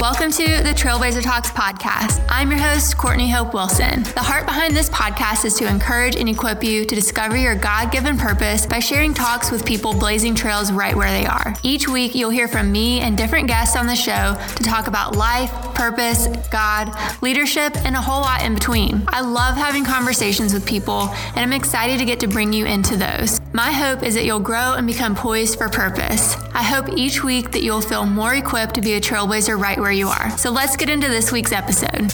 Welcome to the Trailblazer Talks podcast. I'm your host, Courtney Hope Wilson. The heart behind this podcast is to encourage and equip you to discover your God given purpose by sharing talks with people blazing trails right where they are. Each week, you'll hear from me and different guests on the show to talk about life, purpose, God, leadership, and a whole lot in between. I love having conversations with people, and I'm excited to get to bring you into those. My hope is that you'll grow and become poised for purpose. I hope each week that you'll feel more equipped to be a trailblazer right where you are. So let's get into this week's episode.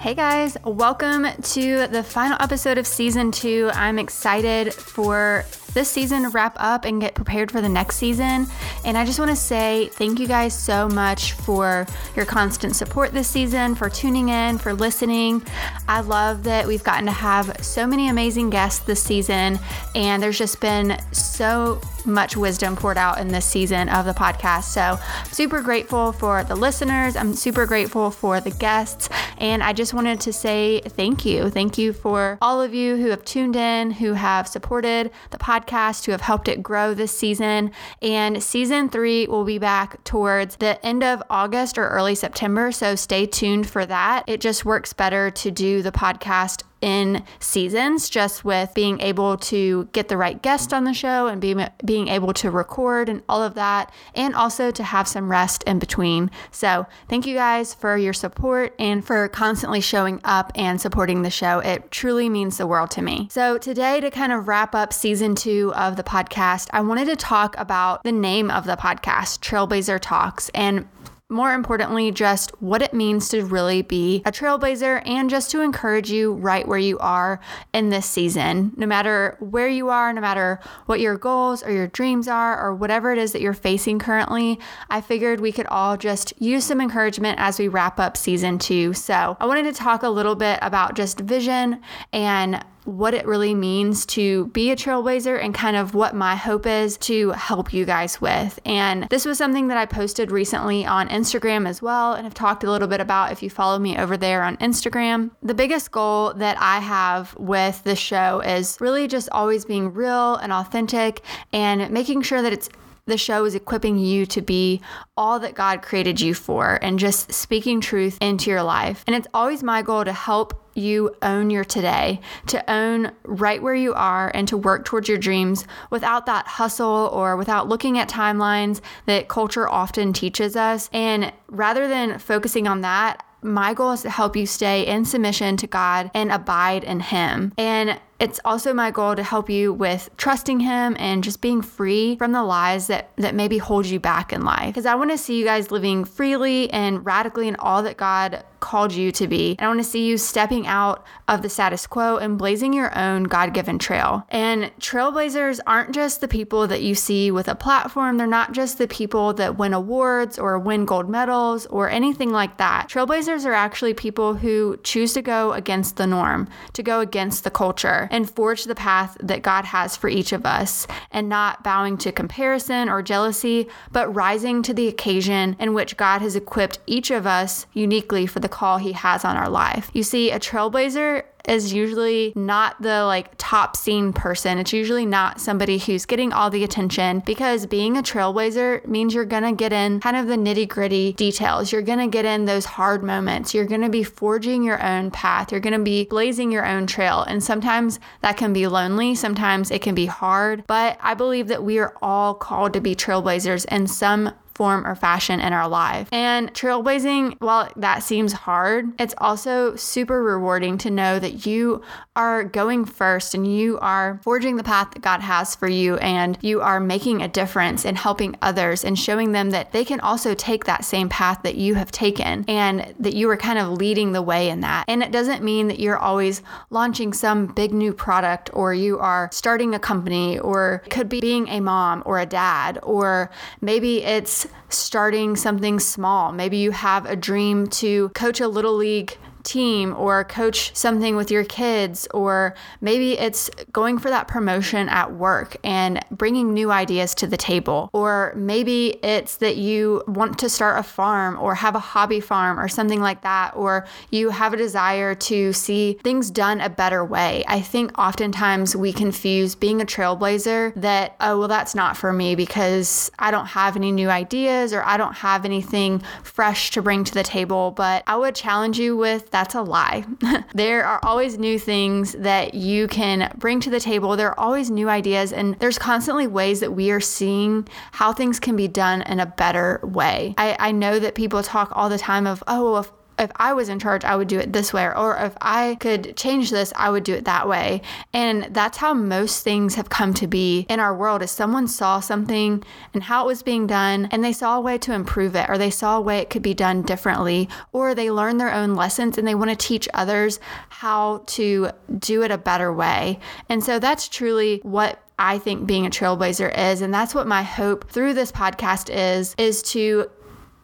Hey guys, welcome to the final episode of season two. I'm excited for this season wrap up and get prepared for the next season. And I just want to say thank you guys so much for your constant support this season, for tuning in, for listening. I love that we've gotten to have so many amazing guests this season, and there's just been so much wisdom poured out in this season of the podcast. So, super grateful for the listeners. I'm super grateful for the guests. And I just wanted to say thank you. Thank you for all of you who have tuned in, who have supported the podcast podcast who have helped it grow this season. And season three will be back towards the end of August or early September. So stay tuned for that. It just works better to do the podcast in seasons, just with being able to get the right guest on the show and being, being able to record and all of that, and also to have some rest in between. So, thank you guys for your support and for constantly showing up and supporting the show. It truly means the world to me. So, today, to kind of wrap up season two of the podcast, I wanted to talk about the name of the podcast, Trailblazer Talks. And more importantly, just what it means to really be a trailblazer and just to encourage you right where you are in this season. No matter where you are, no matter what your goals or your dreams are, or whatever it is that you're facing currently, I figured we could all just use some encouragement as we wrap up season two. So I wanted to talk a little bit about just vision and what it really means to be a trailblazer and kind of what my hope is to help you guys with. And this was something that I posted recently on Instagram as well and have talked a little bit about if you follow me over there on Instagram. The biggest goal that I have with the show is really just always being real and authentic and making sure that it's the show is equipping you to be all that God created you for and just speaking truth into your life. And it's always my goal to help you own your today, to own right where you are, and to work towards your dreams without that hustle or without looking at timelines that culture often teaches us. And rather than focusing on that, my goal is to help you stay in submission to God and abide in Him. And it's also my goal to help you with trusting him and just being free from the lies that, that maybe hold you back in life. Because I want to see you guys living freely and radically in all that God called you to be. And I want to see you stepping out of the status quo and blazing your own God given trail. And trailblazers aren't just the people that you see with a platform, they're not just the people that win awards or win gold medals or anything like that. Trailblazers are actually people who choose to go against the norm, to go against the culture and forge the path that God has for each of us, and not bowing to comparison or jealousy, but rising to the occasion in which God has equipped each of us uniquely for the He has on our life. You see, a trailblazer is usually not the like top seen person. It's usually not somebody who's getting all the attention because being a trailblazer means you're gonna get in kind of the nitty gritty details. You're gonna get in those hard moments. You're gonna be forging your own path. You're gonna be blazing your own trail. And sometimes that can be lonely, sometimes it can be hard. But I believe that we are all called to be trailblazers in some form or fashion in our life. And trailblazing, while that seems hard, it's also super rewarding to know that you are going first and you are forging the path that God has for you and you are making a difference in helping others and showing them that they can also take that same path that you have taken and that you are kind of leading the way in that. And it doesn't mean that you're always launching some big new product or you are starting a company or could be being a mom or a dad or maybe it's starting something small. Maybe you have a dream to coach a little league team or coach something with your kids, or maybe it's going for that promotion at work and bringing new ideas to the table. Or maybe it's that you want to start a farm or have a hobby farm or something like that, or you have a desire to see things done a better way. I think oftentimes we confuse being a trailblazer that, oh, well, that's not for me because I don't have any new ideas or I don't have anything fresh to bring to the table. But I would challenge you with that's a lie. there are always new things that you can bring to the table. There are always new ideas, and there's constantly ways that we are seeing how things can be done in a better way. I, I know that people talk all the time of, oh, if if I was in charge, I would do it this way, or if I could change this, I would do it that way. And that's how most things have come to be in our world is someone saw something and how it was being done and they saw a way to improve it or they saw a way it could be done differently or they learned their own lessons and they want to teach others how to do it a better way. And so that's truly what I think being a trailblazer is and that's what my hope through this podcast is is to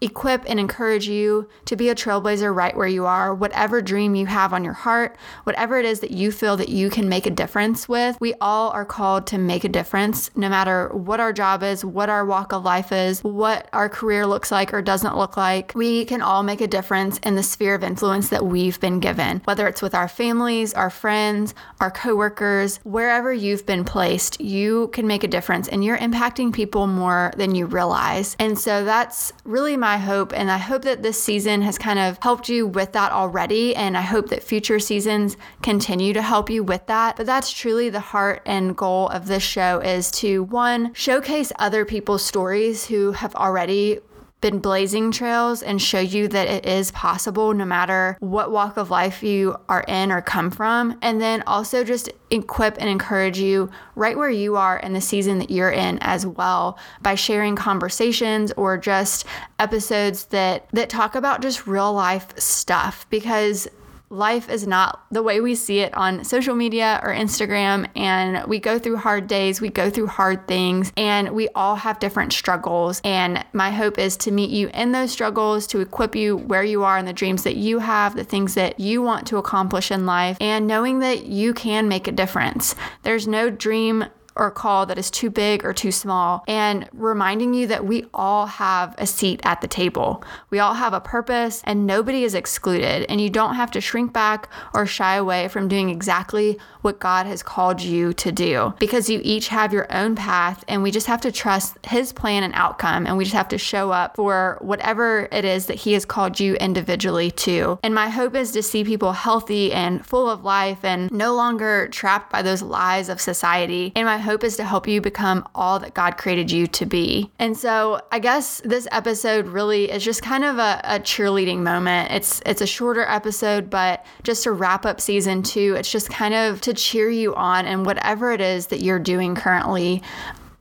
equip and encourage you to be a trailblazer right where you are, whatever dream you have on your heart, whatever it is that you feel that you can make a difference with. We all are called to make a difference, no matter what our job is, what our walk of life is, what our career looks like or doesn't look like. We can all make a difference in the sphere of influence that we've been given, whether it's with our families, our friends, our coworkers, wherever you've been placed, you can make a difference and you're impacting people more than you realize. And so that's really my my hope. And I hope that this season has kind of helped you with that already. And I hope that future seasons continue to help you with that. But that's truly the heart and goal of this show is to one, showcase other people's stories who have already been blazing trails and show you that it is possible no matter what walk of life you are in or come from. And then also just equip and encourage you right where you are in the season that you're in as well by sharing conversations or just episodes that that talk about just real life stuff because life is not the way we see it on social media or Instagram. And we go through hard days, we go through hard things, and we all have different struggles. And my hope is to meet you in those struggles, to equip you where you are and the dreams that you have, the things that you want to accomplish in life, and knowing that you can make a difference. There's no dream or call that is too big or too small, and reminding you that we all have a seat at the table. We all have a purpose, and nobody is excluded. And you don't have to shrink back or shy away from doing exactly what God has called you to do because you each have your own path, and we just have to trust His plan and outcome, and we just have to show up for whatever it is that He has called you individually to. And my hope is to see people healthy and full of life and no longer trapped by those lies of society. And my hope is to help you become all that God created you to be. And so I guess this episode really is just kind of a, a cheerleading moment. It's it's a shorter episode, but just to wrap up season two, it's just kind of to cheer you on and whatever it is that you're doing currently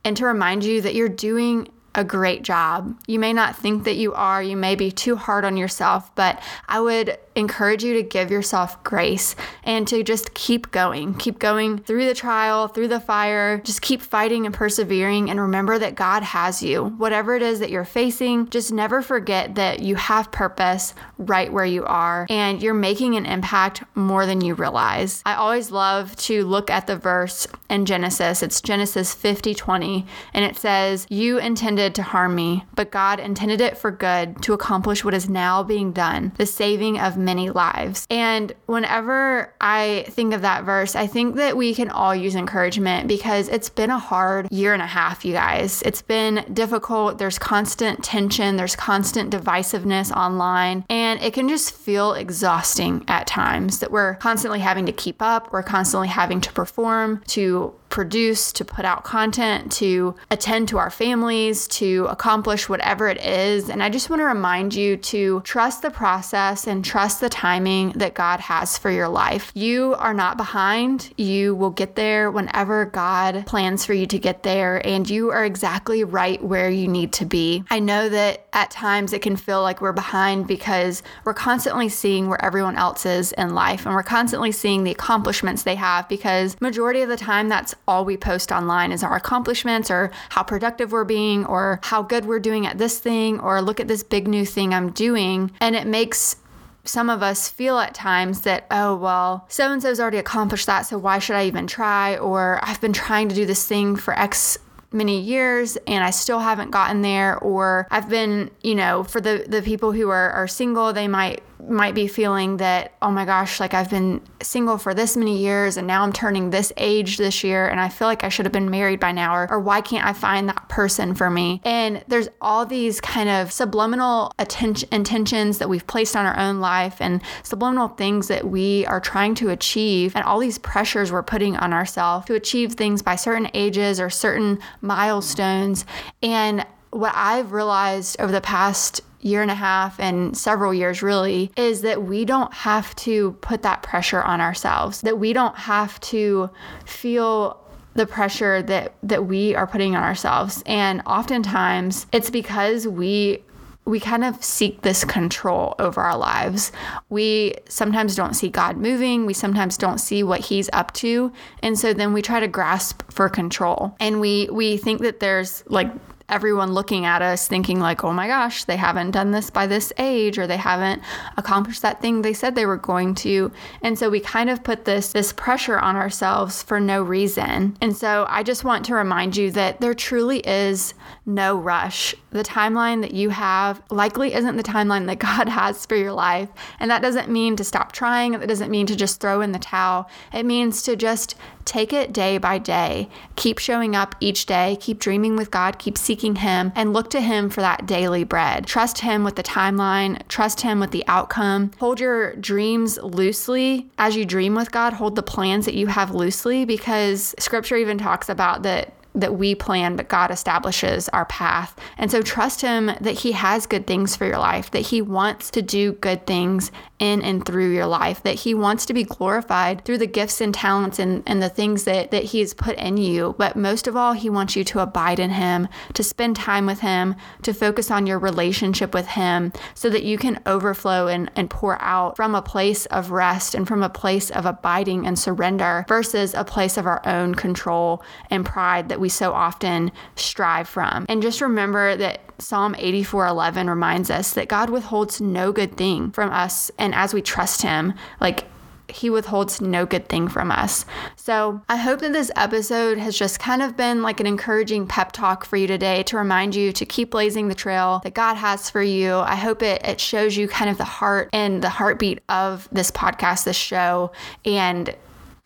and to remind you that you're doing a great job. You may not think that you are, you may be too hard on yourself, but I would encourage you to give yourself grace and to just keep going. Keep going through the trial, through the fire. Just keep fighting and persevering and remember that God has you. Whatever it is that you're facing, just never forget that you have purpose right where you are and you're making an impact more than you realize. I always love to look at the verse in Genesis. It's Genesis 50 20, and it says, You intended to harm me, but God intended it for good to accomplish what is now being done, the saving of many lives. And whenever I think of that verse, I think that we can all use encouragement because it's been a hard year and a half, you guys. It's been difficult. There's constant tension, there's constant divisiveness online, and it can just feel exhausting at times that we're constantly having to keep up, we're constantly having to perform, to produce, to put out content, to attend to our families, to accomplish whatever it is. And I just want to remind you to trust the process and trust the timing that God has for your life. You are not behind. You will get there whenever God plans for you to get there, and you are exactly right where you need to be. I know that at times it can feel like we're behind because we're constantly seeing where everyone else is in life and we're constantly seeing the accomplishments they have because majority of the time that's all we post online is our accomplishments or how productive we're being or how good we're doing at this thing or look at this big new thing I'm doing. And it makes some of us feel at times that, oh, well, so and so's already accomplished that, so why should I even try? Or I've been trying to do this thing for X many years and I still haven't gotten there or I've been, you know, for the the people who are are single, they might might be feeling that, oh my gosh, like I've been single for this many years and now I'm turning this age this year and I feel like I should have been married by now, or, or why can't I find that person for me? And there's all these kind of subliminal attention, intentions that we've placed on our own life and subliminal things that we are trying to achieve, and all these pressures we're putting on ourselves to achieve things by certain ages or certain milestones. And what I've realized over the past year and a half and several years really is that we don't have to put that pressure on ourselves that we don't have to feel the pressure that that we are putting on ourselves and oftentimes it's because we we kind of seek this control over our lives. We sometimes don't see God moving. We sometimes don't see what he's up to. And so then we try to grasp for control. And we we think that there's like everyone looking at us thinking like, "Oh my gosh, they haven't done this by this age or they haven't accomplished that thing they said they were going to." And so we kind of put this this pressure on ourselves for no reason. And so I just want to remind you that there truly is no rush. The timeline that you have likely isn't the timeline that God has for your life. And that doesn't mean to stop trying, that doesn't mean to just throw in the towel. It means to just take it day by day. Keep showing up each day, keep dreaming with God, keep seeking Him, and look to Him for that daily bread. Trust Him with the timeline, trust Him with the outcome. Hold your dreams loosely. As you dream with God, hold the plans that you have loosely because scripture even talks about that that we plan, but God establishes our path. And so trust Him that He has good things for your life, that He wants to do good things in and through your life, that He wants to be glorified through the gifts and talents and, and the things that, that He has put in you. But most of all, He wants you to abide in Him, to spend time with Him, to focus on your relationship with Him so that you can overflow and, and pour out from a place of rest and from a place of abiding and surrender versus a place of our own control and pride that we so often strive from. And just remember that Psalm 84:11 reminds us that God withholds no good thing from us and as we trust him, like he withholds no good thing from us. So, I hope that this episode has just kind of been like an encouraging pep talk for you today to remind you to keep blazing the trail that God has for you. I hope it, it shows you kind of the heart and the heartbeat of this podcast, this show, and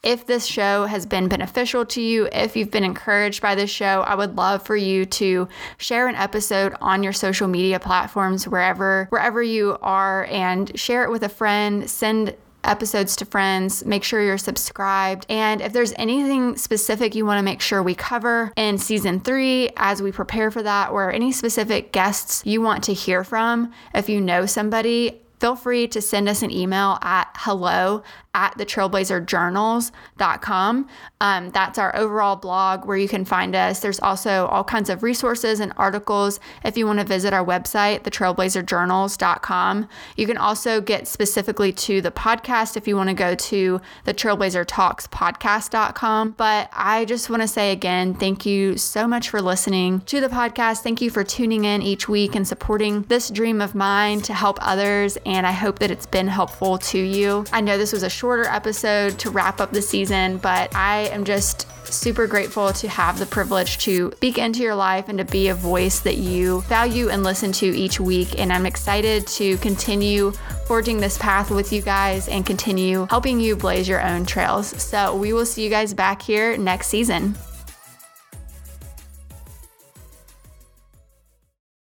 if this show has been beneficial to you, if you've been encouraged by this show, I would love for you to share an episode on your social media platforms wherever wherever you are and share it with a friend, send episodes to friends. Make sure you're subscribed. And if there's anything specific you want to make sure we cover in season three as we prepare for that, or any specific guests you want to hear from, if you know somebody, feel free to send us an email at hello at the trailblazerjournals.com. Um, that's our overall blog where you can find us. There's also all kinds of resources and articles if you want to visit our website, thetrailblazerjournals.com. You can also get specifically to the podcast if you want to go to the Trailblazer Talks podcast.com. But I just want to say again, thank you so much for listening to the podcast. Thank you for tuning in each week and supporting this dream of mine to help others. And I hope that it's been helpful to you. I know this was a shorter episode to wrap up the season, but I am just super grateful to have the privilege to speak into your life and to be a voice that you value and listen to each week. And I'm excited to continue forging this path with you guys and continue helping you blaze your own trails. So we will see you guys back here next season.